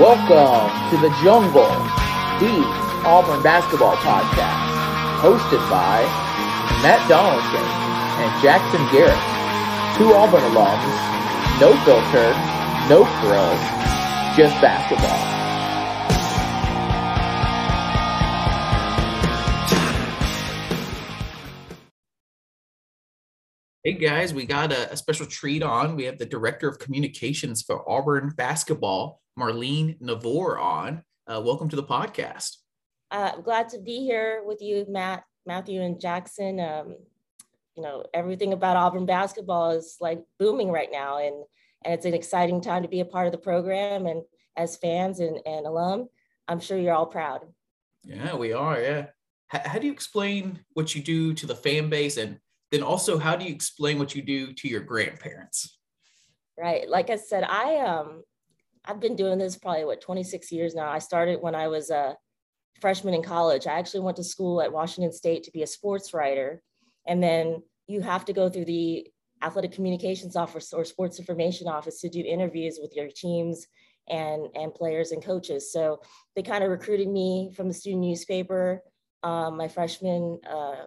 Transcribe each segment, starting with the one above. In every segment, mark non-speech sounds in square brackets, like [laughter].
Welcome to the Jungle, the Auburn basketball podcast, hosted by Matt Donaldson and Jackson Garrett, two Auburn alums, no filter, no frills, just basketball. Hey guys, we got a, a, special treat on. We have the director of communications for Auburn basketball, Marlene Navor, on. Uh, welcome to the podcast. Uh, glad to be here with you, Matt, Matthew, and Jackson. Um, you know, everything about Auburn basketball is like booming right now, and and it's an exciting time to be a part of the program. And as fans and, and alum, I'm sure you're all proud. Yeah, we are. Yeah. H- how do you explain what you do to the fan base and then also how do you explain what you do to your grandparents right like i said i um i've been doing this probably what 26 years now. I started when i was a freshman in college. I actually went to school at washington state to be a sports writer. And then you have to go through the athletic communications office or sports information office to do interviews with your teams and and players and coaches. So they kind of recruited me from the student newspaper um, my freshman uh,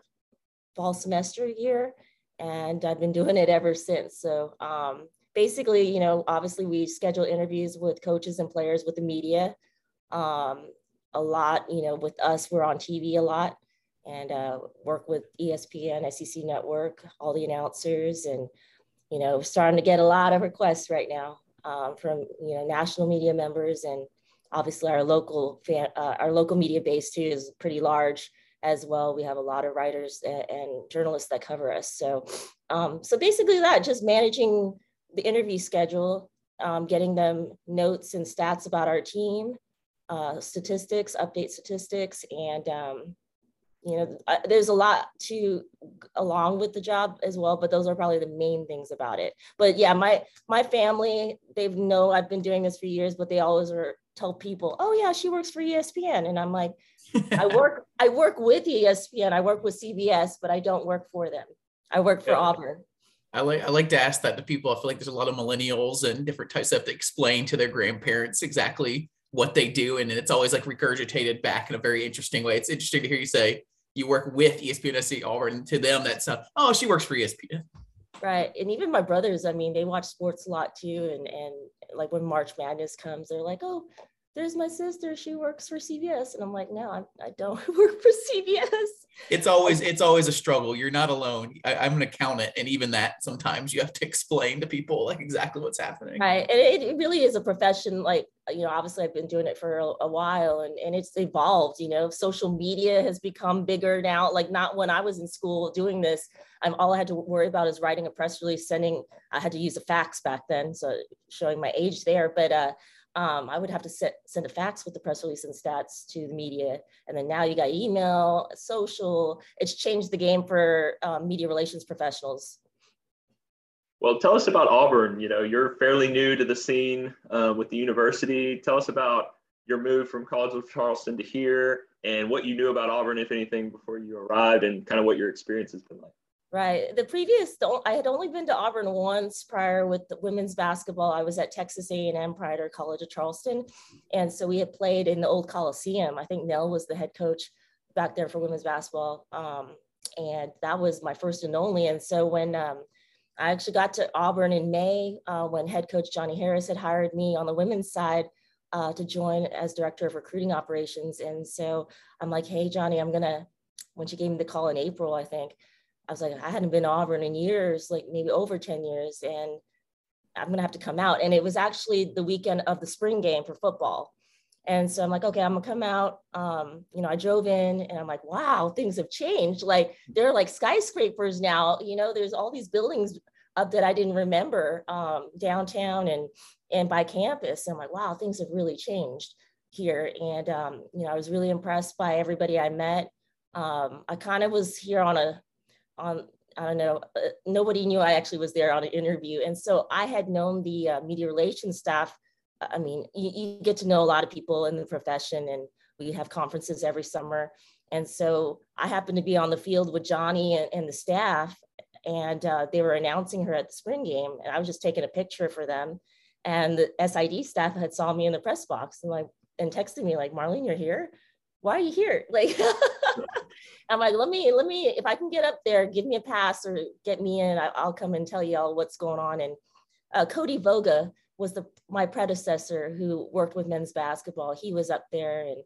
fall semester year, and I've been doing it ever since. So um, basically, you know, obviously we schedule interviews with coaches and players with the media. Um, a lot, you know, with us, we're on TV a lot and uh, work with ESPN, SEC Network, all the announcers, and you know, starting to get a lot of requests right now um, from you know national media members and obviously our local fan, uh, our local media base too is pretty large as well. We have a lot of writers and, and journalists that cover us. So, um, so basically that just managing the interview schedule, um, getting them notes and stats about our team, uh, statistics, update statistics, and um, you know, uh, there's a lot to along with the job as well, but those are probably the main things about it. But yeah, my my family, they know I've been doing this for years, but they always are tell people, oh yeah, she works for ESPN. And I'm like, I [laughs] work, I work with ESPN, I work with CBS, but I don't work for them. I work for yeah. Auburn. I like I like to ask that to people. I feel like there's a lot of millennials and different types of have to explain to their grandparents exactly what they do. And it's always like regurgitated back in a very interesting way. It's interesting to hear you say you work with ESPN SC Auburn. To them, that's oh, she works for ESPN. Right. And even my brothers, I mean, they watch sports a lot too. And and like when March Madness comes, they're like, oh, there's my sister. She works for CBS And I'm like, no, I, I don't [laughs] work for CBS It's always, it's always a struggle. You're not alone. I, am an accountant. And even that sometimes you have to [laughs] explain to people like exactly what's happening. Right. And it, it really is a profession. Like, you know, obviously I've been doing it for a, a while and, and it's evolved, you know, social media has become bigger now. Like not when I was in school doing this, I'm all I had to worry about is writing a press release, sending, I had to use a fax back then. So showing my age there, but, uh, um, I would have to set, send a fax with the press release and stats to the media. And then now you got email, social. It's changed the game for um, media relations professionals. Well, tell us about Auburn. You know, you're fairly new to the scene uh, with the university. Tell us about your move from College of Charleston to here and what you knew about Auburn, if anything, before you arrived and kind of what your experience has been like. Right. The previous, I had only been to Auburn once prior with the women's basketball. I was at Texas A&M prior to College of Charleston, and so we had played in the old Coliseum. I think Nell was the head coach back there for women's basketball, um, and that was my first and only. And so when um, I actually got to Auburn in May, uh, when head coach Johnnie Harris had hired me on the women's side uh, to join as director of recruiting operations, and so I'm like, hey Johnnie, I'm gonna. When she gave me the call in April, I think. I was like, I hadn't been to Auburn in years, like maybe over 10 years, and I'm gonna have to come out. And it was actually the weekend of the spring game for football. And so I'm like, okay, I'm gonna come out. Um, you know, I drove in and I'm like, wow, things have changed. Like they're like skyscrapers now. You know, there's all these buildings up that I didn't remember um, downtown and and by campus. And I'm like, wow, things have really changed here. And um, you know, I was really impressed by everybody I met. Um, I kind of was here on a on I don't know, uh, nobody knew I actually was there on an interview. And so I had known the uh, media relations staff. I mean, you, you, get to know a lot of people in the profession, and we have conferences every summer. And so I happened to be on the field with Johnnie and, and the staff, and uh, they were announcing her at the spring game. And I was just taking a picture for them. And the SID staff had saw me in the press box and like and texted me like, Marlene, you're here. Why are you here? [laughs] Like, [laughs] I'm like, let me, let me, if I can get up there, give me a pass or get me in. I, will come and tell y'all what's going on. And uh, Cody Voga was the my predecessor who worked with men's basketball. He was up there and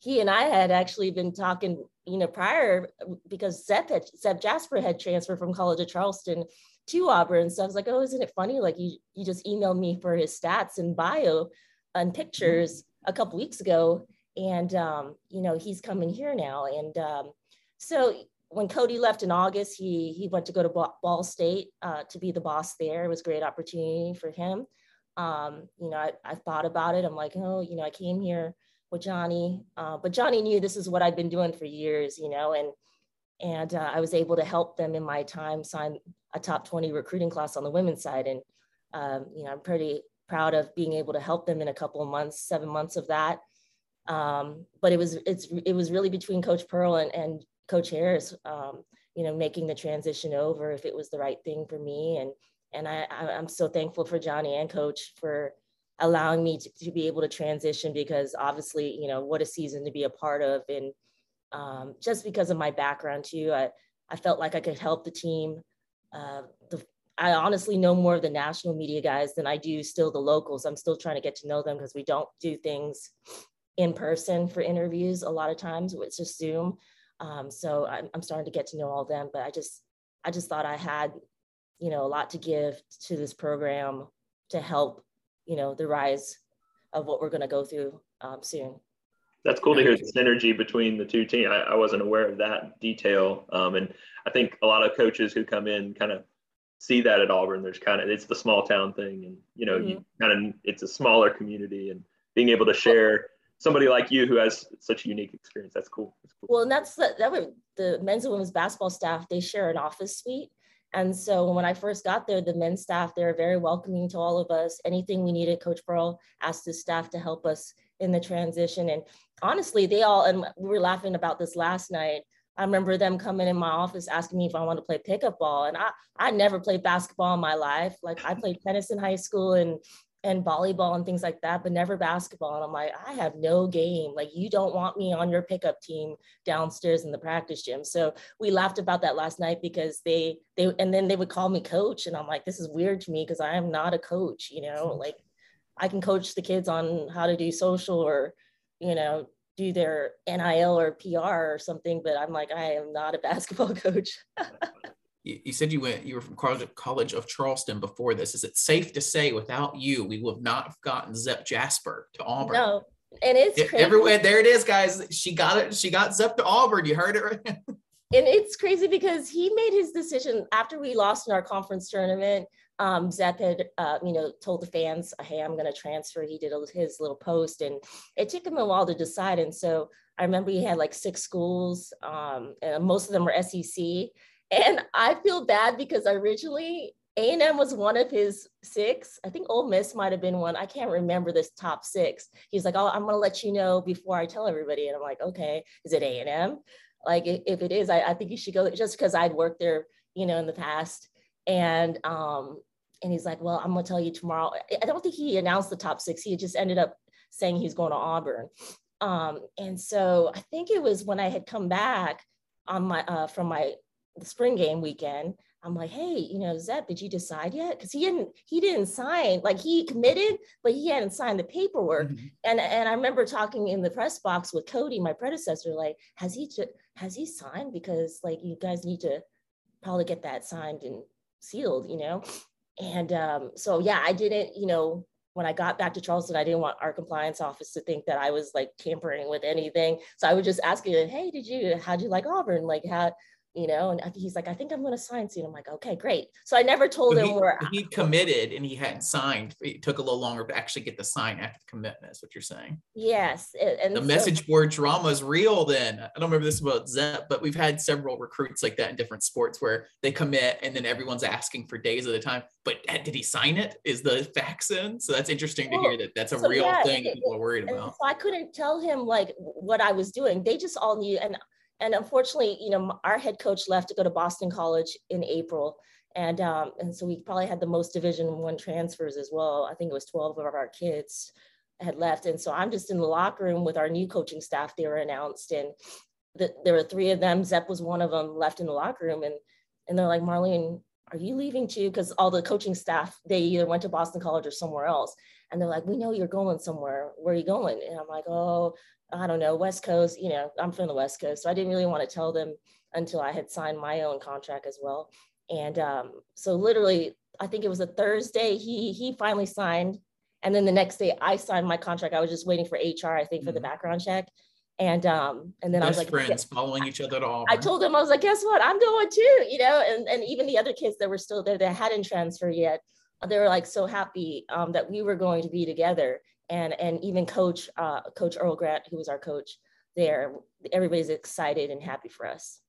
he and I had actually been talking, you know, prior because Zep had, Zep Jasper had transferred from College of Charleston to Auburn. So I was like, oh, isn't it funny? Like you, you just emailed me for his stats and bio and pictures a couple weeks ago. And, um, you know, he's coming here now. And um, so when Cody left in August, he, he went to go to Ball State uh, to be the boss there. It was a great opportunity for him. Um, you know, I, I thought about it. I'm like, oh, you know, I came here with Johnnie, uh, but Johnnie knew this is what I'd been doing for years, you know, and and uh, I was able to help them in my time sign a top 20 recruiting class on the women's side. And, um, you know, I'm pretty proud of being able to help them in a couple of months, seven months of that. Um, but it was, it's, it was really between Coach Pearl and, and Coach Harris, um, you know, making the transition over if it was the right thing for me. And, and I, I'm so thankful for Johnnie and Coach for allowing me to, to be able to transition because obviously, you know, what a season to be a part of. And, um, just because of my background too. I, I felt like I could help the team. Uh, the, I honestly know more of the national media guys than I do still the locals. I'm still trying to get to know them because we don't do things in person for interviews a lot of times. It's just Zoom. Um, so I'm, I'm starting to get to know all of them, but I just, I just thought I had, you know, a lot to give to this program to help, you know, the rise of what we're going to go through um, soon that's cool to hear the synergy between the two teams. I, I wasn't aware of that detail, um, and I think a lot of coaches who come in kind of see that at Auburn. There's kind of it's the small town thing, and you know, mm-hmm. you kind of it's a smaller community, and being able to share somebody like you who has such a unique experience. That's cool. That's cool. Well, and that's the, that way the men's and women's basketball staff they share an office suite. And so when I first got there, the men's staff, they were very welcoming to all of us. Anything we needed, Coach Pearl asked his staff to help us in the transition. And honestly, they all, and we were laughing about this last night. I remember them coming in my office asking me if I wanted to play pickup ball. And I, I never played basketball in my life. Like I played tennis in high school and and volleyball and things like that, but never basketball. And I'm like, I have no game. Like you don't want me on your pickup team downstairs in the practice gym. So we laughed about that last night because they they and then they would call me coach. And I'm like, this is weird to me because I am not a coach, you know, [laughs] like I can coach the kids on how to do social or, you know, do their NIL or PR or something, but I'm like, I am not a [laughs] basketball coach. [laughs] you, said you went, you were from College of Charleston before this. Is it safe to say without you, we would not have not gotten Zep Jasper to Auburn? No. And it's crazy. everywhere. There it is, guys. She got it. She got Zep to Auburn. You heard it right. [laughs] and it's crazy because he made his decision after we lost in our conference tournament um, Zep had, uh, you know, told the fans, hey, I'm going to transfer. He did his little post and it took him a while to decide. And so I remember he had like six schools um, and most of them were SEC. And I feel bad because originally A&M was one of his six. I think Ole Miss might have been one. I can't remember this top six. He's like, oh, I'm going to let you know before I tell everybody. And I'm like, okay, is it A&M? Like if it is, I, I think you should go just because I'd worked there, you know, in the past. And um, and he's like, well, I'm gonna tell you tomorrow. I don't think he announced the top six. He just ended up saying he's going to Auburn. Um, and so I think it was when I had come back on my uh, from my the spring game weekend. I'm like, hey, you know, Zep, did you decide yet? Because he didn't he didn't sign. Like he committed, but he hadn't signed the paperwork. Mm-hmm. And and I remember talking in the press box with Cody, my predecessor, like, has he has he signed? Because like you guys need to probably get that signed and sealed, you know and um, so yeah i didn't you know when i got back to charleston i didn't want our compliance office to think that i was like tampering with anything so i was just asking, hey did you how'd you like auburn like how you know, and he's like, I think I'm going to sign soon. I'm like, okay, great. So I never told so him he, where he committed and he hadn't signed. It took a little longer to actually get the sign after the commitment. Is what you're saying? Yes. And the so, message board drama is real. Then I don't remember this about Zep, but we've had several recruits like that in different sports where they commit and then everyone's asking for days at a time. But uh, did he sign it? Is the fax in? So that's interesting well, to hear that that's a so real yeah, thing it, people are worried about. So I couldn't tell him like what I was doing. They just all knew and and unfortunately, you know, our head coach left to go to Boston College in April. And um, and so we probably had the most Division One transfers as well. I think it was 12 of our kids had left. And so I'm just in the locker room with our new coaching staff. They were announced, and the, there were three of them. Zep was one of them left in the locker room, and and they're like, Marlene, are you leaving too? Because all the coaching staff they either went to Boston College or somewhere else, and they're like, we know you're going somewhere. Where are you going? And I'm like, oh, I don't know, West Coast. You know, I'm from the West Coast, so I didn't really want to tell them until I had signed my own contract as well. And um, so literally, I think it was a Thursday. He he finally signed and then the next day I signed my contract. I was just waiting for HR, I think, for mm-hmm. the background check. And um, and then Best I was like friends following each other at all. I told him I was like, guess what? I'm going too, you know, and, and even the other kids that were still there that hadn't transferred yet, they were like so happy um, that we were going to be together. And and even coach uh, Coach Earl Grant, who was our coach there, everybody's excited and happy for us.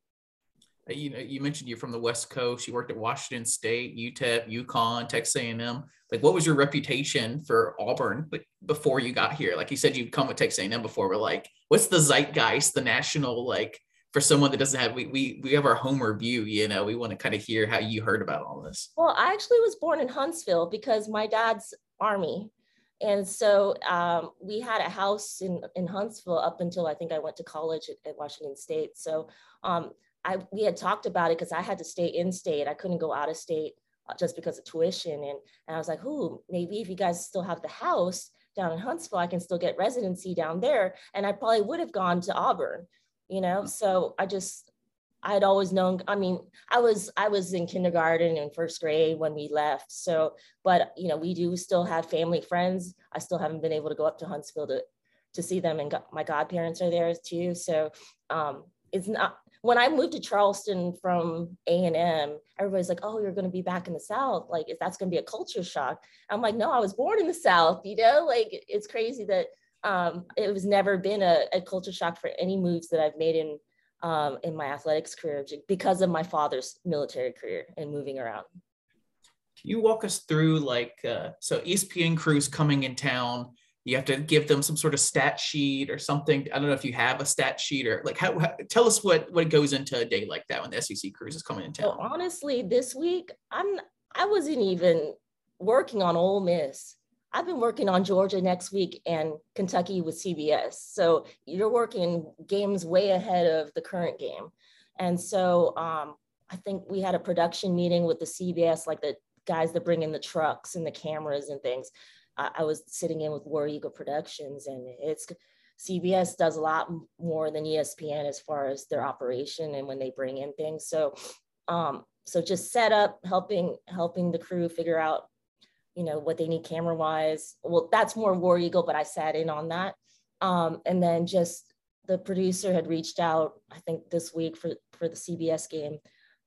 You know you mentioned you're from the west coast. You worked at washington state utep UConn texas a&m like what was your reputation for auburn before you got here? Like you said you'd come with texas a&m before but like what's the zeitgeist the national like for someone that doesn't have we we, we have our homer view you know we want to kind of hear how you heard about all this well i actually was born in huntsville because my dad's army and so um, we had a house in, in Huntsville up until I think I went to college at, at Washington State. So um, I we had talked about it because I had to stay in state. I couldn't go out of state uh, just because of tuition. And, and I was like, "Ooh, maybe if you guys still have the house down in Huntsville, I can still get residency down there. And I probably would have gone to Auburn, you know? So I just, I had always known, I mean, I was, I was in kindergarten and first grade when we left. So, but, you know, we do still have family friends. I still haven't been able to go up to Huntsville to, to see them and my godparents are there too. So um, it's not, when I moved to Charleston from A&M, everybody's like, oh, you're going to be back in the South. Like, if that's going to be a culture shock. I'm like, no, I was born in the South, you know, like it's crazy that um, it was never been a, a, culture shock for any moves that I've made in, um, in my athletics career because of my father's military career and moving around. Can you walk us through like, uh, so ESPN crews coming in town, you have to give them some sort of stat sheet or something. I don't know if you have a stat sheet or like how, how tell us what what goes into a day like that when the SEC crews is coming in town. Well, honestly, this week I'm I wasn't even working on Ole Miss. I've been working on Georgia next week and Kentucky with CBS. So you're working games way ahead of the current game. And so um, I think we had a production meeting with the CBS, like the guys that bring in the trucks and the cameras and things. I, I was sitting in with War Eagle Productions, and it's CBS does a lot more than ESPN as far as their operation and when they bring in things. So, um, so just set up, helping helping the crew figure out, you know, what they need camera wise. Well, that's more War Eagle, but I sat in on that. Um, and then just the producer had reached out, I think this week for for the CBS game.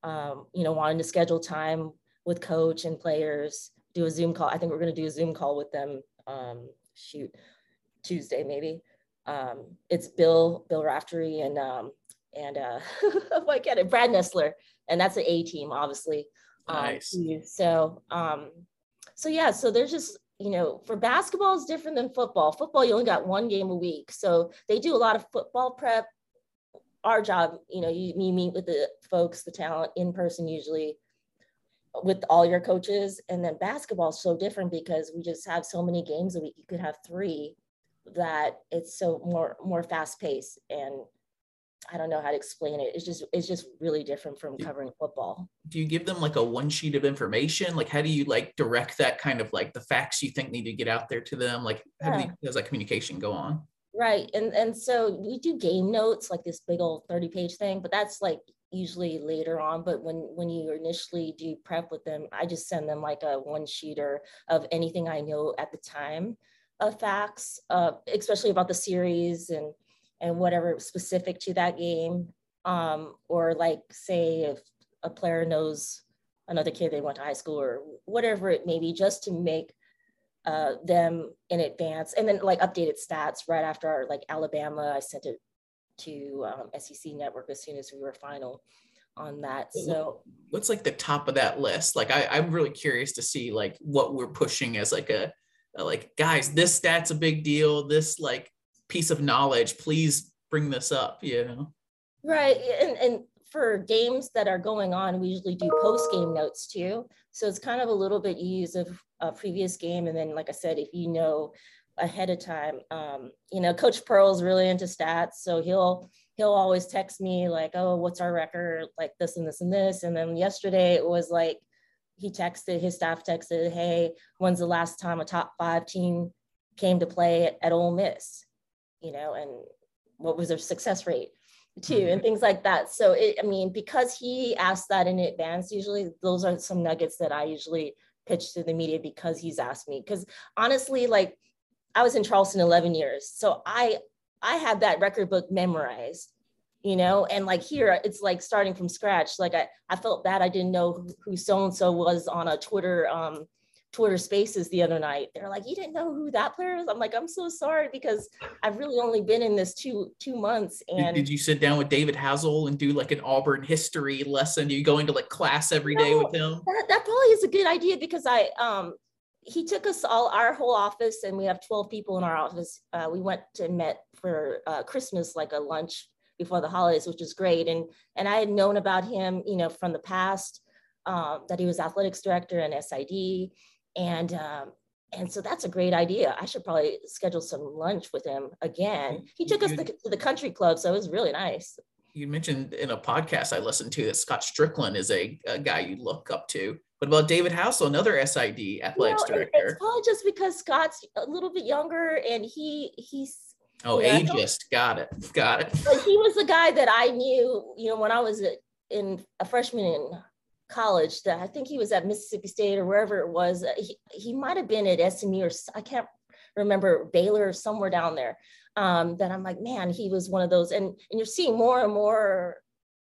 Um, you know, wanting to schedule time with coach and players do a Zoom call. I think we're going to do a Zoom call with them. Um, shoot, Tuesday maybe. Um, it's Bill Bill Raftery and um, and uh, I get it, Brad Nessler, and that's the A team, obviously. Um, nice. So um, so yeah, so there's just you know for basketball is different than football. Football you only got one game a week, so they do a lot of football prep. Our job, you know, you, you meet with the folks, the talent in person usually with all your coaches. And then basketball is so different because we just have so many games a week. You could have three that it's so more more fast paced and I don't know how to explain it. It's just it's just really different from covering football. Do you give them like a one sheet of information? Like how do you like direct that kind of like the facts you think need to get out there to them? Like how yeah. does that communication go on? Right. And and so we do game notes, like this big old 30 page thing, but that's like usually later on but when when you initially do prep with them i just send them like a one sheeter of anything i know at the time of facts uh, especially about the series and and whatever specific to that game um, or like say if a player knows another kid they went to high school or whatever it may be just to make uh, them in advance and then like updated stats right after our, like alabama i sent it to um, SEC Network as soon as we were final on that. So what's like the top of that list? Like I, I'm really curious to see like what we're pushing as like a, a like guys, this stat's a big deal. This like piece of knowledge, please bring this up, you know? Right. And, and for games that are going on, we usually do post game notes too. So it's kind of a little bit you use of a previous game. And then, like I said, if you know ahead of time, um, you know, Coach Pearl's really into stats. So he'll, he'll always text me like, oh, what's our record? Like this and this and this. And then yesterday it was like, he texted, his staff texted, hey, when's the last time a top five team came to play at, at Ole Miss? You know, and what was their success rate? too and mm-hmm. things like that so it, i mean because he asked that in advance usually those are some nuggets that i usually pitch to the media because he's asked me because honestly like i was in charleston 11 years so i i had that record book memorized you know and like here it's like starting from scratch like i i felt bad i didn't know who so and so was on a twitter um Twitter Spaces the other night. They're like, "You didn't know who that player is?" I'm like, "I'm so sorry because I've really only been in this two two months." And did, did you sit down with David Housel and do like an Auburn history lesson? Do you go into like class every day with him? That, that probably is a good idea because I um he took us all our whole office and we have 12 people in our office. Uh, we went to met for uh, Christmas like a lunch before the holidays, which is great. And and I had known about him, you know, from the past. Um, that he was athletics director and SID, and um, and so that's a great idea. I should probably schedule some lunch with him again. He took us to, to the country club, so it was really nice. You mentioned in a podcast I listened to that Scott Stricklin is a, a guy you look up to. What about David Housel, another SID athletics director? It's probably just because Scott's a little bit younger and he he's oh yeah, ageist. Got it, got it. But he was the guy that I knew, you know, when I was in a freshman in college that I think he was at Mississippi State or wherever it was. He, he might have been at SMU or I can't remember Baylor or somewhere down there. Um, that I'm like, man, he was one of those. And, and you're seeing more and more,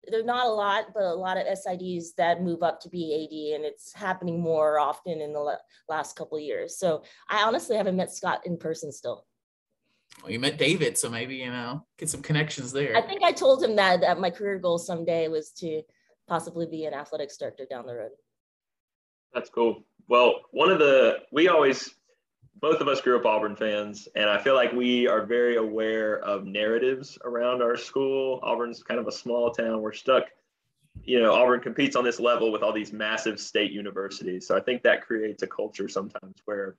there's not a lot, but a lot of SIDs that move up to be AD and it's happening more often in the last couple of years. So I honestly haven't met Scott in person still. Well, you met David, so maybe, you know, get some connections there. I think I told him that, that my career goal someday was to possibly be an athletics director down the road. That's cool. Well, one of the, we always, both of us grew up Auburn fans, and I feel like we are very aware of narratives around our school. Auburn's kind of a small town. We're stuck, you know, Auburn competes on this level with all these massive state universities. So I think that creates a culture sometimes where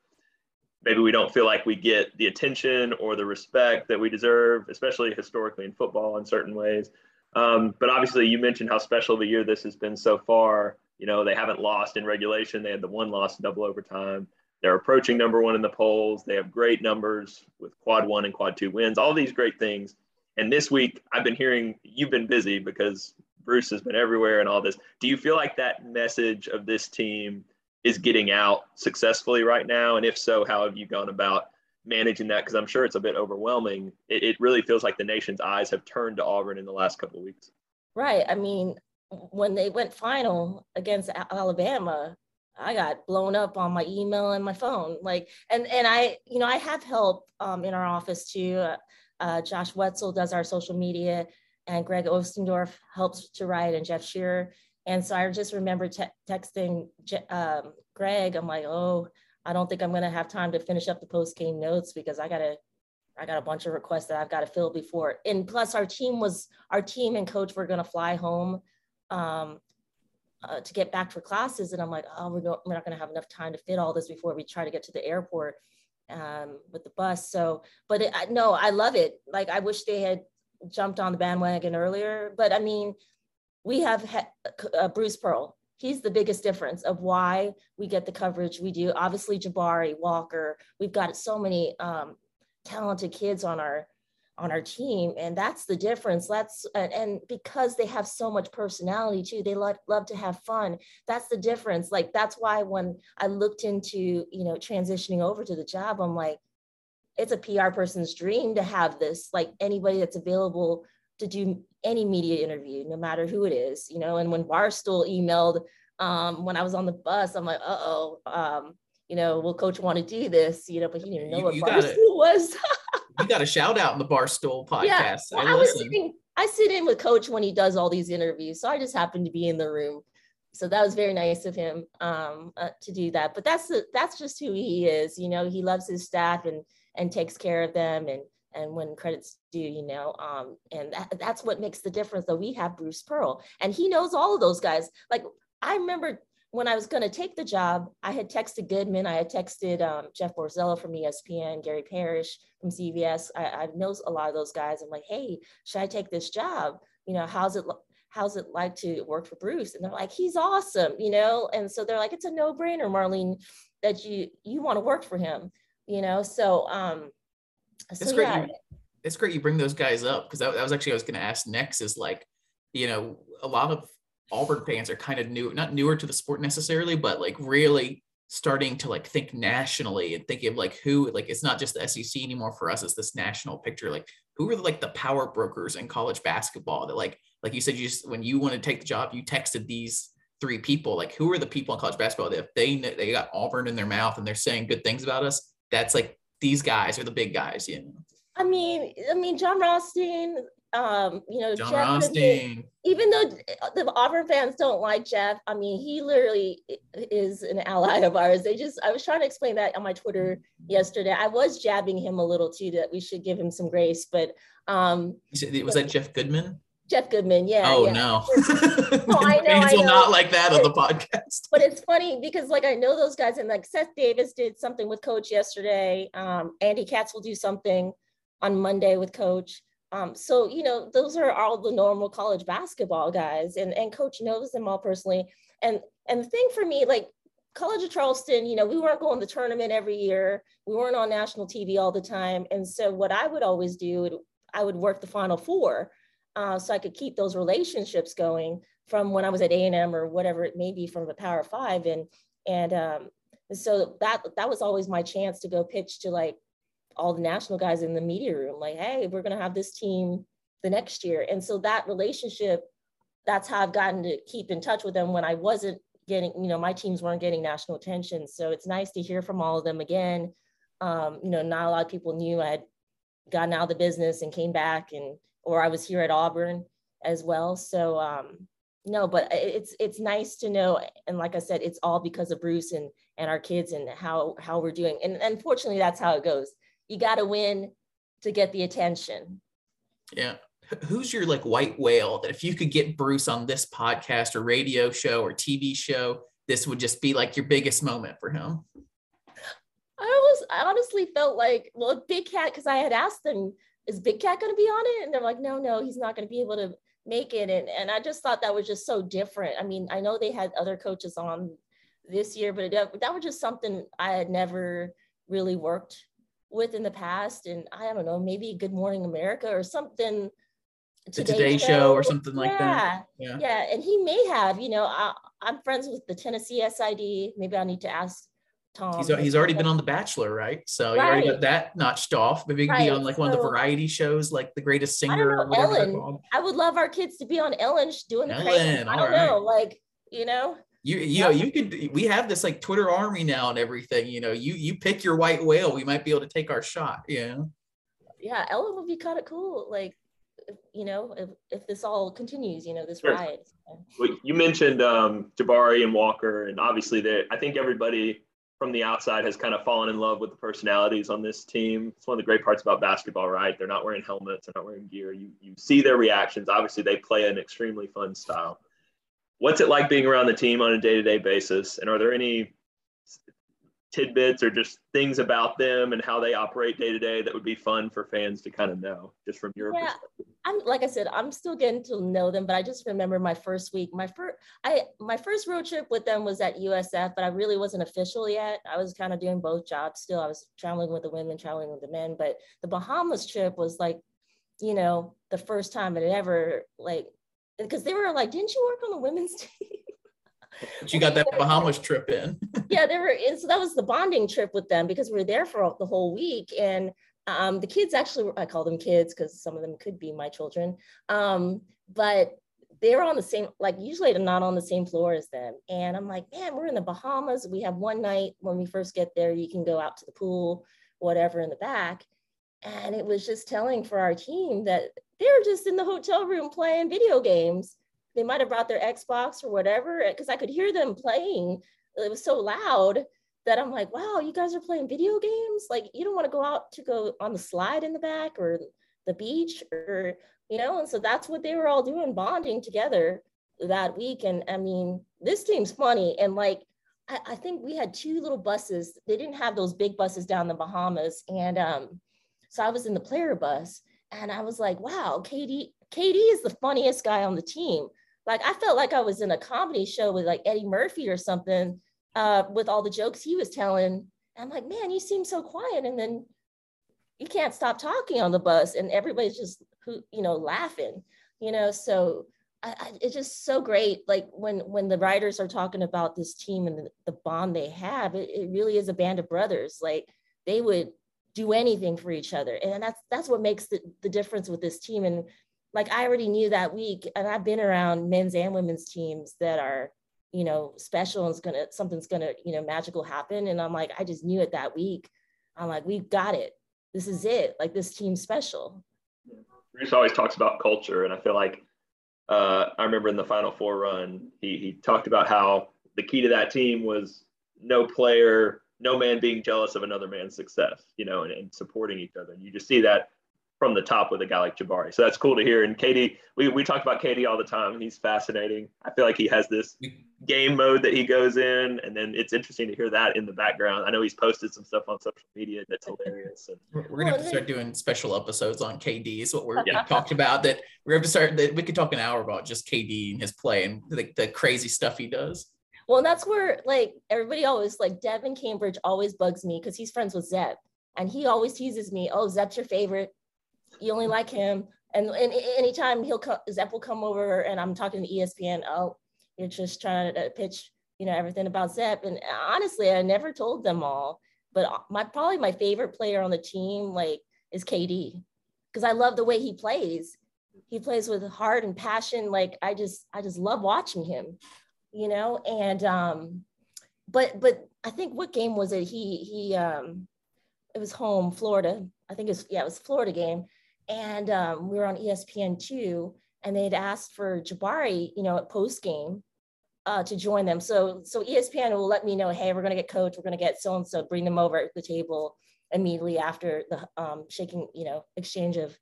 maybe we don't feel like we get the attention or the respect that we deserve, especially historically in football in certain ways. Um, but obviously, you mentioned how special of a year this has been so far. You know, they haven't lost in regulation. They had the one loss in double overtime. They're approaching number one in the polls. They have great numbers with quad one and quad two wins, all these great things. And this week, I've been hearing you've been busy because Bruce has been everywhere and all this. Do you feel like that message of this team is getting out successfully right now? And if so, how have you gone about managing that because I'm sure it's a bit overwhelming. It, it, really feels like the nation's eyes have turned to Auburn in the last couple of weeks. Right. I mean, when they went final against Alabama, I got blown up on my email and my phone. Like, and and I, you know, I have help um, in our office too. Uh, uh, Josh Wetzel does our social media, and Greg Ostendorf helps to write, and Jeff Shearer. And so I just remember te- texting um, Greg. I'm like, oh, I don't think I'm going to have time to finish up the post game notes because I got to I got a bunch of requests that I've got to fill before. And plus, our team was our team and coach were going to fly home um, uh, to get back for classes, and I'm like, oh, we're, we're not going to have enough time to fit all this before we try to get to the airport um, with the bus. So, but it, I, no, I love it. Like, I wish they had jumped on the bandwagon earlier. But I mean, we have ha- uh, Bruce Pearl he's the biggest difference of why we get the coverage we do. Obviously, Jabari Walker, we've got so many um, talented kids on our on our team, and that's the difference. That's and, and because they have so much personality too, they love love to have fun. That's the difference. Like that's why when I looked into you know transitioning over to the job, I'm like, it's a PR person's dream to have this. Like anybody that's available to do any media interview, no matter who it is, you know. And when Barstool emailed um, when I was on the bus, I'm like, uh oh, um, you know, will coach want to do this? You know, but he didn't know you, what you Barstool [laughs] was. you got a shout out in the Barstool [laughs] podcast. Yeah, well, I, I was sitting, I sit in with coach when he does all these interviews. So I just happened to be in the room. So that was very nice of him um, uh, to do that. But that's the, that's just who he is. You know, he loves his staff and and takes care of them and and when credits due, you know, um, and that, that's what makes the difference. Though we have Bruce Pearl, and he knows all of those guys. Like I remember when I was going to take the job, I had texted Goodman, I had texted um, Jeff Borzello from ESPN, Gary Parrish from CBS. I, I know a lot of those guys. I'm like, hey, should I take this job? You know, how's it? How's it like to work for Bruce? And they're like, he's awesome, you know. And so they're like, it's a no-brainer, Marlene, that you you want to work for him, you know. So um, it's so, great. Yeah. You, it's great you bring those guys up because that, that was actually I was going to ask next is like, you know, a lot of Auburn fans are kind of new, not newer to the sport necessarily, but like really starting to like think nationally and thinking of like who like it's not just the SEC anymore for us it's this national picture like who are like the power brokers in college basketball that like like you said you just when you want to take the job you texted these three people like who are the people in college basketball that if they they got Auburn in their mouth and they're saying good things about us that's like these guys are the big guys you know I mean, I mean, Jon Rothstein, um, you know, Jon Jeff Rothstein. even though the Auburn fans don't like Jeff, I mean, he literally is an ally of ours. They just, I was trying to explain that on my Twitter yesterday. I was jabbing him a little too that we should give him some grace, but um, was that Jeff Goodman? Jeff Goodman, yeah. Oh yeah. no. [laughs] [laughs] oh, I know. Fans will not like that on the podcast. But it's funny because like I know those guys and like Seth Davis did something with coach yesterday. Um, Andy Katz will do something on Monday with coach. Um, so, you know, those are all the normal college basketball guys and, and coach knows them all personally. And, and the thing for me, like College of Charleston, you know, we weren't going to the tournament every year. We weren't on national TV all the time. And so what I would always do, I would work the final four uh, so I could keep those relationships going from when I was at A&M or whatever it may be from the Power Five. And, and um, so that, that was always my chance to go pitch to like all the national guys in the media room, like, hey, we're going to have this team the next year. And so that relationship, that's how I've gotten to keep in touch with them when I wasn't getting, you know, my teams weren't getting national attention. So it's nice to hear from all of them again. Um, you know, not a lot of people knew I had gotten out of the business and came back and, or I was here at Auburn as well. So, um, no, but it's it's nice to know, and like I said, it's all because of Bruce and and our kids and how how we're doing. And unfortunately, that's how it goes you got to win to get the attention. Yeah. Who's your like white whale that if you could get Bruce on this podcast or radio show or TV show, this would just be like your biggest moment for him? I was I honestly felt like, well, Big Cat, because I had asked them, is Big Cat going to be on it? And they're like, no, no, he's not going to be able to make it. And, and I just thought that was just so different. I mean, I know they had other coaches on this year, but it, that was just something I had never really worked with in the past. And i don't know maybe good morning america or something today, today show, show, or something like yeah, that. Yeah. Yeah. And he may have you know I, I, am friends with the tennessee sid maybe i need to ask tom he's, he's already been on the bachelor right? So right. you already got that notched off. Maybe he right. be on like one of the variety shows like the greatest singer or whatever ellen. i would love our kids to be on ellen doing the ellen, i don't right. know like you know? You you know you could we have this like twitter army now and everything you know? You you pick your white whale we might be able to take our shot you know? Yeah ellen would be kind of cool like you know if, if this all continues you know this sure. ride well, you mentioned um jabari and walker and obviously that i think everybody from the outside has kind of fallen in love with the personalities on this team. It's one of the great parts about basketball right? They're not wearing helmets they're not wearing gear. You you see their reactions. Obviously they play an extremely fun style. What's it like being around the team on a day-to-day basis? And are there any tidbits or just things about them and how they operate day to day that would be fun for fans to kind of know just from your yeah, perspective? I'm like i said i'm still getting to know them but i just remember my first week my first i my first road trip with them was at usf but i really wasn't official yet. I was kind of doing both jobs still. I was traveling with the women traveling with the men but the bahamas trip was like you know the first time it ever like because they were like, didn't you work on the women's [laughs] team? But you got that Bahamas trip in. [laughs] yeah, they were. And so that was the bonding trip with them because we were there for the whole week. And um, the kids actually, I call them kids because some of them could be my children. Um, but they're on the same, like usually I'm not on the same floor as them. And I'm like, man, we're in the Bahamas. We have one night when we first get there, you can go out to the pool, whatever in the back. And it was just telling for our team that they were just in the hotel room playing video games. They might have brought their Xbox or whatever, because I could hear them playing. It was so loud. that I'm like, wow, you guys are playing video games? Like, you don't want to go out to go on the slide in the back or the beach or, you know? And so that's what they were all doing, bonding together that week. And I mean, this team's funny. And like, I, I think we had two little buses. They didn't have those big buses down the Bahamas. And um, so I was in the player bus and I was like, wow, Katie, KD is the funniest guy on the team. Like I felt like I was in a comedy show with like Eddie Murphy or something uh, with all the jokes he was telling. I'm like, man, you seem so quiet. And then you can't stop talking on the bus and everybody's just, who you know, laughing, you know? So I, I, it's just so great. Like when, when the writers are talking about this team and the, the bond they have, it, it really is a band of brothers. Like they would do anything for each other. And that's, that's what makes the, the difference with this team. And like I already knew that week, and I've been around men's and women's teams that are, you know, special and it's gonna something's gonna, you know, magical happen. And I'm like, I just knew it that week. I'm like, we've got it. This is it. Like this team's special. Bruce always talks about culture, and I feel like uh, I remember in the Final Four run, he he talked about how the key to that team was no player, no man being jealous of another man's success, you know, and, and supporting each other. And you just see that from the top with a guy like Jabari. So that's cool to hear. And KD, we, we talk about KD all the time. He's fascinating. I feel like he has this game mode that he goes in, and then it's interesting to hear that in the background. I know he's posted some stuff on social media that's hilarious. And we're gonna have to start doing special episodes on KD. Is what we're yeah. talked about. That we're going to start. That we could talk an hour about just KD and his play and the, the crazy stuff he does. Well, that's where like everybody always like Devan Cambridge always bugs me because he's friends with Zep. And he always teases me, oh, Zep's your favorite you only like him. And, and anytime he'll come, Zep will come over and I'm talking to ESPN, oh, you're just trying to pitch, you know, everything about Zep. And honestly, I never told them all, but my, probably my favorite player on the team, like is KD, because I love the way he plays. He plays with heart and passion. Like I just, I just love watching him, you know, and, um, but, but I think what game was it? He, he, um, it was home, Florida. I think it's, yeah, it was Florida game and um, we were on ESPN two, and they'd asked for Jabari, you know, at post game uh, to join them. So so ESPN will let me know, hey, we're gonna get coach, we're gonna get so and so, bring them over at the table immediately after the um, shaking, you know, exchange of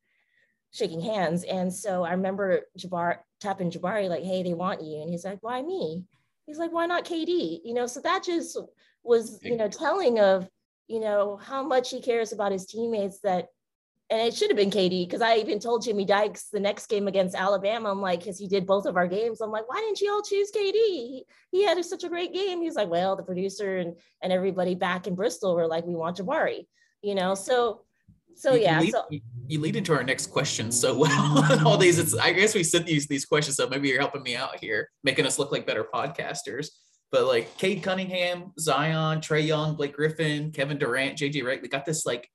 shaking hands. And so I remember Jabari tapping Jabari like, hey, they want you, and he's like, why me? He's like, why not KD? You know, so that just was you know telling of you know how much he cares about his teammates that and it should have been KD because I even told Jimmy Dykes the next game against Alabama. I'm like, because he did both of our games. I'm like, why didn't you all choose KD? He, he had such a great game. He's like, well, the producer and and everybody back in Bristol were like, we want Jabari, you know. So, so yeah. You lead, so you lead into our next question so well. [laughs] all these, it's I guess we sent these these questions, so maybe you're helping me out here, making us look like better podcasters. But like Cade Cunningham, Zion, Trae Young, Blake Griffin, Kevin Durant, JJ Redick, we got this like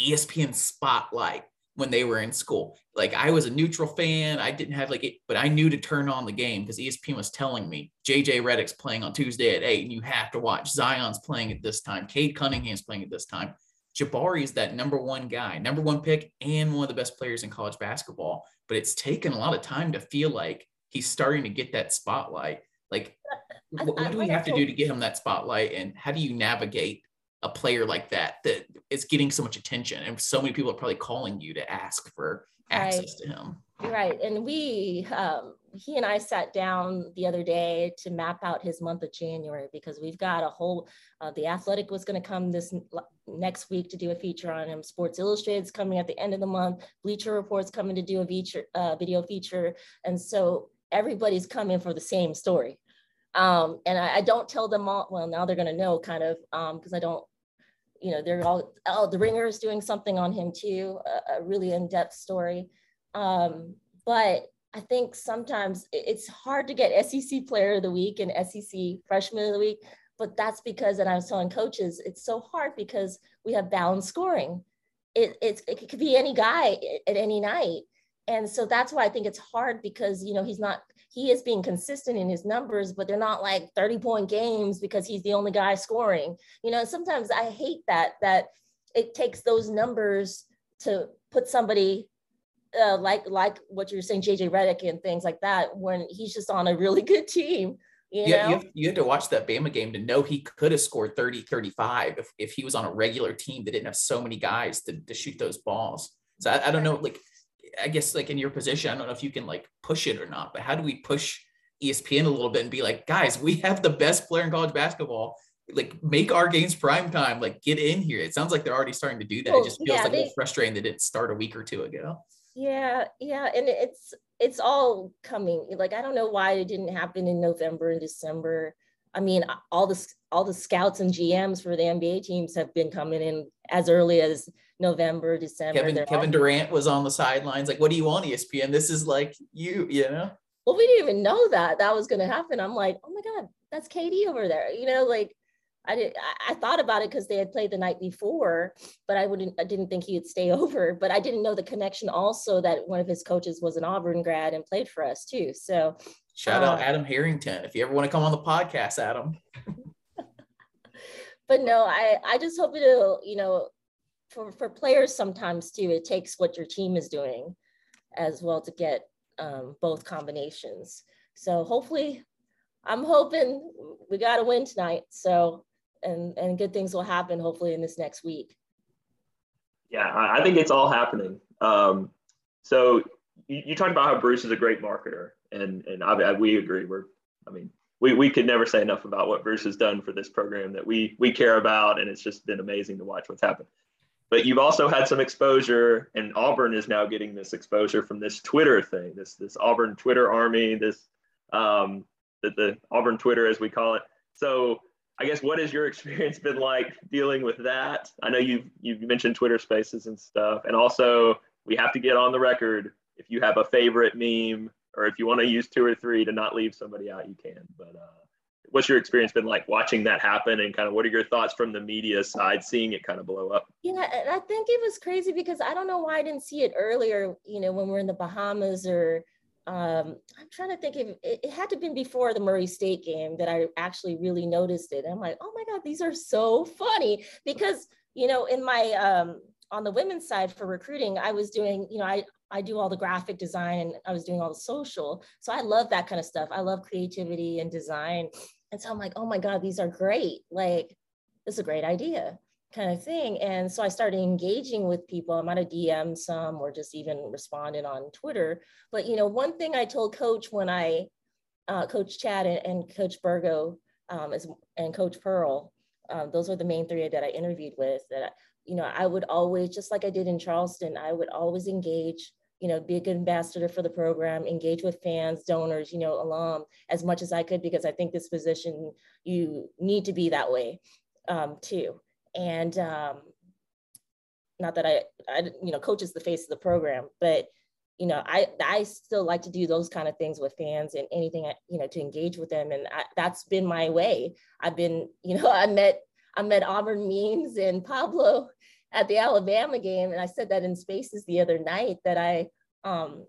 ESPN spotlight when they were in school. Like I was a neutral fan. I didn't have like it, but I knew to turn on the game because ESPN was telling me JJ Redick's playing on Tuesday at eight, and you have to watch. Zion's playing at this time. Cade Cunningham's playing at this time. Jabari is that number one guy, number one pick, and one of the best players in college basketball. But it's taken a lot of time to feel like he's starting to get that spotlight. Like, [laughs] what, what do we have to do to get him that spotlight? And how do you navigate a player like that that is getting so much attention and so many people are probably calling you to ask for access right. to him right and we um, he and i sat down the other day to map out his month of january because we've got a whole uh, the athletic was going to come this next week to do a feature on him sports illustrated is coming at the end of the month bleacher reports coming to do a feature uh, video feature and so everybody's coming for the same story um, and I, I, don't tell them all. Well, now they're going to know, kind of, because um, I don't you know, they're all, oh, the ringer is doing something on him too, a, a really in-depth story. Um, but I think sometimes it's hard to get SEC player of the week and SEC freshman of the week, but that's because, and I was telling coaches, it's so hard because we have balanced scoring. It, it's, it could be any guy at any night. And so that's why I think it's hard because, you know, he's not he is being consistent in his numbers, but they're not like 30 point games because he's the only guy scoring. You know, sometimes I hate that, that it takes those numbers to put somebody uh, like like what you're saying, JJ Redick and things like that, when he's just on a really [laughs] good team. You yeah, know? you, you had to watch that Bama game to know he could have scored 30, 35 if, if he was on a regular team that didn't have so many guys to, to shoot those balls. So I, I don't know, like, I guess like in your position, I don't know if you can like push it or not, but how do we push ESPN a little bit and be like, guys, we have the best player in college basketball. Like make our games prime time, like get in here. It sounds like they're already starting to do that. It just feels yeah, like a they- little frustrating that it start a week or two ago. Yeah, yeah, and it's it's all coming. Like I don't know why it didn't happen in November and December. I mean, all the all the scouts and GMs for the NBA teams have been coming in as early as November, December. Kevin They're Kevin all- Durant was on the sidelines. Like, what do you want, ESPN? This is like you, you know? well, we didn't even know that that was going to happen. I'm like, oh my god, that's KD over there. You know, like I did. I, I thought about it because they had played the night before, but I wouldn't. I didn't think he'd stay [laughs] over. But I didn't know the connection also that one of his coaches was an Auburn grad and played for us too. So Shout out Uh, Adam Harrington. If you ever want to come on the podcast, Adam. [laughs] but no, I I just hope it'll you know for for players sometimes too. It takes what your team is doing as well to get um, both combinations. So hopefully, I'm hoping we got to win tonight. So and and good things will happen hopefully in this next week. Yeah, I I think it's all happening. Um, so you, you talked about how Bruce is a great marketer, and and I, I, we agree. We're, I mean, we, we could never say enough about what Bruce has done for this program that we we care about, and it's just been amazing to watch what's happened. But you've also had some exposure, and Auburn is now getting this exposure from this Twitter thing, this this Auburn Twitter army, this um, the, the Auburn Twitter as we call it. So I guess what has your experience been like dealing with that? I know you've you've mentioned Twitter Spaces and stuff, and also we have to get on the record if you have a favorite meme or if you want to use two or three to not leave somebody out, you can. But uh, what's your experience been like watching that happen, and kind of what are your thoughts from the media side, seeing it kind of blow up? Yeah, and I think it was crazy because I don't know why I didn't see it earlier. You know, when we're in the Bahamas or um, I'm trying to think if it, it had to have been before the Murray State game that I actually really noticed it. I'm like, oh my God, these are so funny because you know, in my um, on the women's side for recruiting, I was doing, you know, I I do all the graphic design and I was doing all the social. So I love that kind of stuff. I love creativity and design. And so I'm like, oh my God, these are great. Like, this is a great idea kind of thing. And so I started engaging with people. I might have DM'd some or just even responded on Twitter. But you know, one thing I told Coach when I, uh, Coach Chad and, and Coach Burgo um, as, and Coach Pearl, um, those are the main three that I interviewed with. That you know, I would always, just like I did in Charleston, I would always engage. You know, be a good ambassador for the program, engage with fans, donors, you know, alum as much as I could because I think this position you need to be that way um, too and um, not that I, I, you know, coach is the face of the program, but you know, I I still like to do those kind of things with fans and anything, you know, to engage with them, and I, that's been my way. I've been, you know, [laughs] I met I met Auburn memes and Pablo at the Alabama game, and I said that in Spaces the other night that I um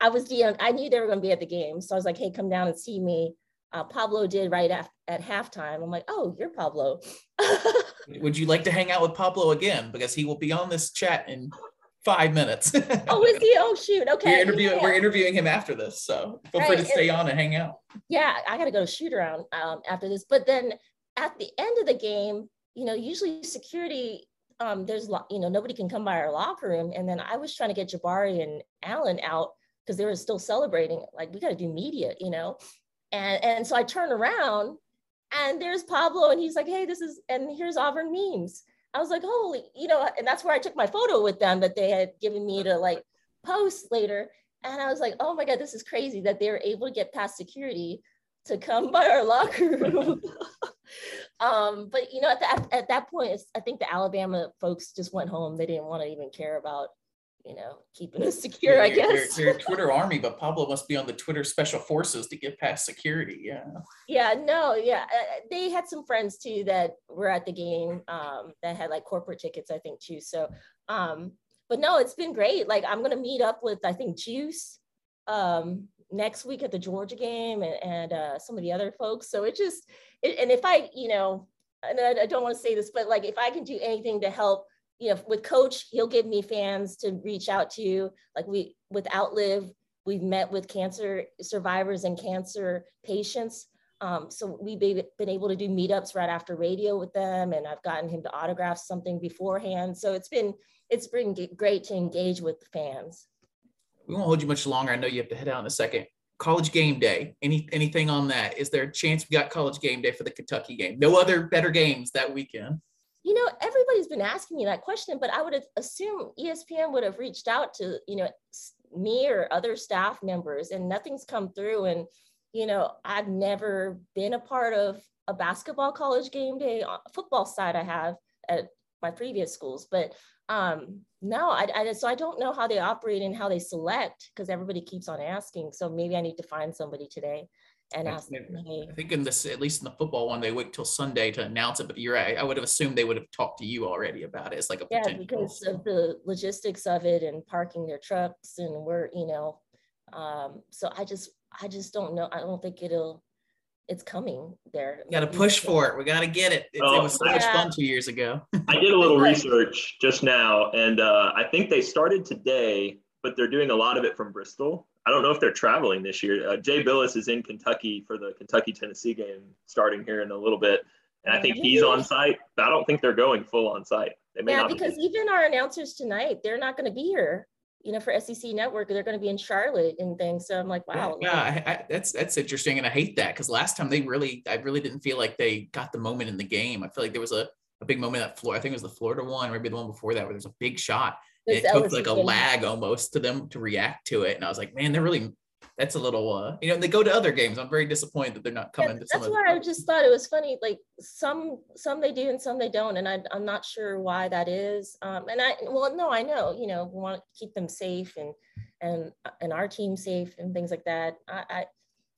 I was DM, I knew they were going to be at the game, so I was like, hey, come down and see me. Uh, Pablo did right at, at halftime. I'm like, oh, you're Pablo. [laughs] Would you like to hang out with Pablo again? Because he will be on this chat in five minutes. [laughs] oh, is he? Oh, shoot. [laughs] Okay. we're interviewing yeah. we're interviewing him after this, so feel free to stay on and hang out. yeah, I got to go shoot around um, after this. But then at the end of the game, you know, usually security, um, there's, you know, nobody can come by our locker room. And then I was trying to get Jabari and Allen out because they were still celebrating. Like, we got to do media, you know? And, and so I turn around and there's Pablo and he's like, hey, this is, and here's Auburn memes. I was like, holy, you know, and that's where I took my photo with them that they had given me to like post later. And I was like, oh my God, this is crazy that they were able to get past security to come by our locker room. [laughs] um, but you know, at that at that point, it's, I think the Alabama folks just went home. They didn't want to even care about, you know, keeping us secure. I They're- they're- guess. they're [laughs] a Twitter army, but Pablo must be on the Twitter special forces to get past security. Yeah. yeah, no, yeah. Uh, they had some friends too that were at the game um, that had like corporate tickets, I think too. So, um, but no, it's been great. Like I'm gonna meet up with I think Juice um, next week at the Georgia game and, and uh, some of the other folks. So it just, it, and if I, you know, and I, I don't want to say this, but like if I can do anything to help, you know, with Coach, he'll give me fans to reach out to. Like we with Outlive, we've met with cancer survivors and cancer patients. Um, so we've been able to do meetups right after radio with them, and I've gotten him to autograph something beforehand. So it's been it's been great to engage with the fans. We won't hold you much longer. I know you have to head out in a second. College game day. Any anything on that? Is there a chance we got college game day for the Kentucky game? No other better games that weekend. You know, everybody's been asking me that question, but I would assume ESPN would have reached out to you know me or other staff members, and nothing's come through. And you know, I've never been a part of a basketball college game day. Uh, football side, I have at my previous schools, but um, no, I, I so I don't know how they operate and how they select because everybody keeps on asking. So maybe I need to find somebody today and ask them. Hey. I think in this, at least in the football one, they wait till Sunday to announce it. But you're right. I would have assumed they would have talked to you already about it. It's like a yeah, because of the logistics of it and parking their trucks and we're you know, um, so I just I just don't know. I don't think it'll. It's coming there. got to push for it. We got to get it. It, oh, it was so yeah. much fun two years ago. [laughs] I did a little research just now, and uh, I think they started today, but they're doing a lot of it from Bristol. I don't know if they're traveling this year. Uh, Jay Bilas is in Kentucky for the Kentucky Tennessee game starting here in a little bit, and I think he's on site. But I don't think they're going full on site. They may yeah, because be. even our announcers tonight, they're not going to be here you know, for SEC Network, they're going to be in Charlotte and things. So I'm like, wow. Yeah, I, I, that's that's interesting, and I hate that because last time they really, I really didn't feel like they got the moment in the game. I feel like there was a, a big moment at Florida. I think it was the Florida one, maybe the one before that, where there's a big shot. It took like a lag almost to them to react to it, and I was like, man, they're really that's a little uh you know they go to other games. I'm very disappointed that they're not coming yeah, to that's why i just thought it was funny like some some they do and some they don't and I, i'm not sure why that is. Um and i well no i know you know we want to keep them safe and and and our team safe and things like that. I i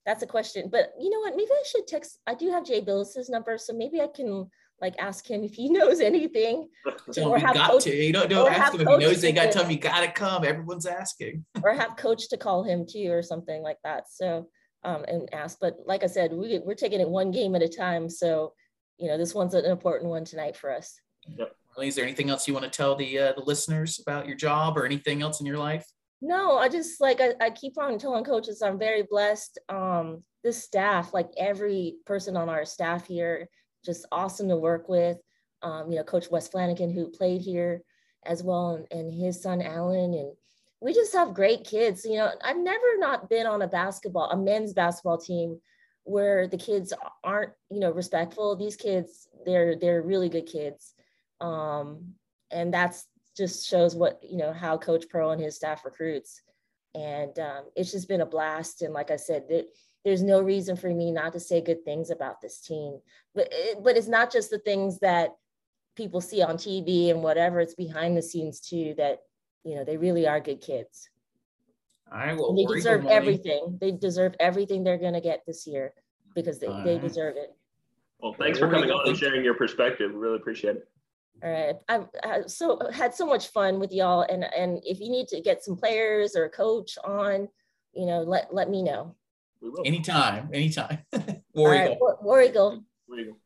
that's a question but you know what? Maybe i should text i do have jay bilas's number so maybe i can like ask him if he [laughs] knows anything. [laughs] or have got coach, to. You don't, don't ask him if he knows they got to tell him you gotta come. Everyone's asking. [laughs] or have coach to call him too or something like that. So um and ask. But like I said, we, we're taking it one game at a time. So you know, this one's an important one tonight for us. Yep. Marlene, is there anything else you want to tell the uh, the listeners about your job or anything else in your life? No, I just like I, I keep on telling coaches I'm very blessed. Um, this staff, like every person on our staff here, just awesome to work with. Um, you know, Coach Wes Flanigan, who played here as well, and, and his son Allen. And we just have great kids. You know, I've never not been on a basketball, a men's basketball team where the kids aren't, you know, respectful. These kids, they're they're really good kids. Um, and that's just shows what, you know, how Coach Pearl and his staff recruits. And um, it's just been a blast. And like I said, it, there's no reason for me not to say good things about this team. But it, but it's not just the things that people see on TV and whatever. It's behind the scenes too that you know they really are good kids. I will. They deserve everything. They deserve everything they're going to get this year because they, they deserve it. Well, thanks for coming on and sharing your perspective. We really appreciate it. All right. I've, I've so had so much fun with y'all, and and if you need to get some players or a coach on, you know, let let me know. We will. Anytime, anytime. [laughs] War Eagle. Right, War Eagle. War Eagle.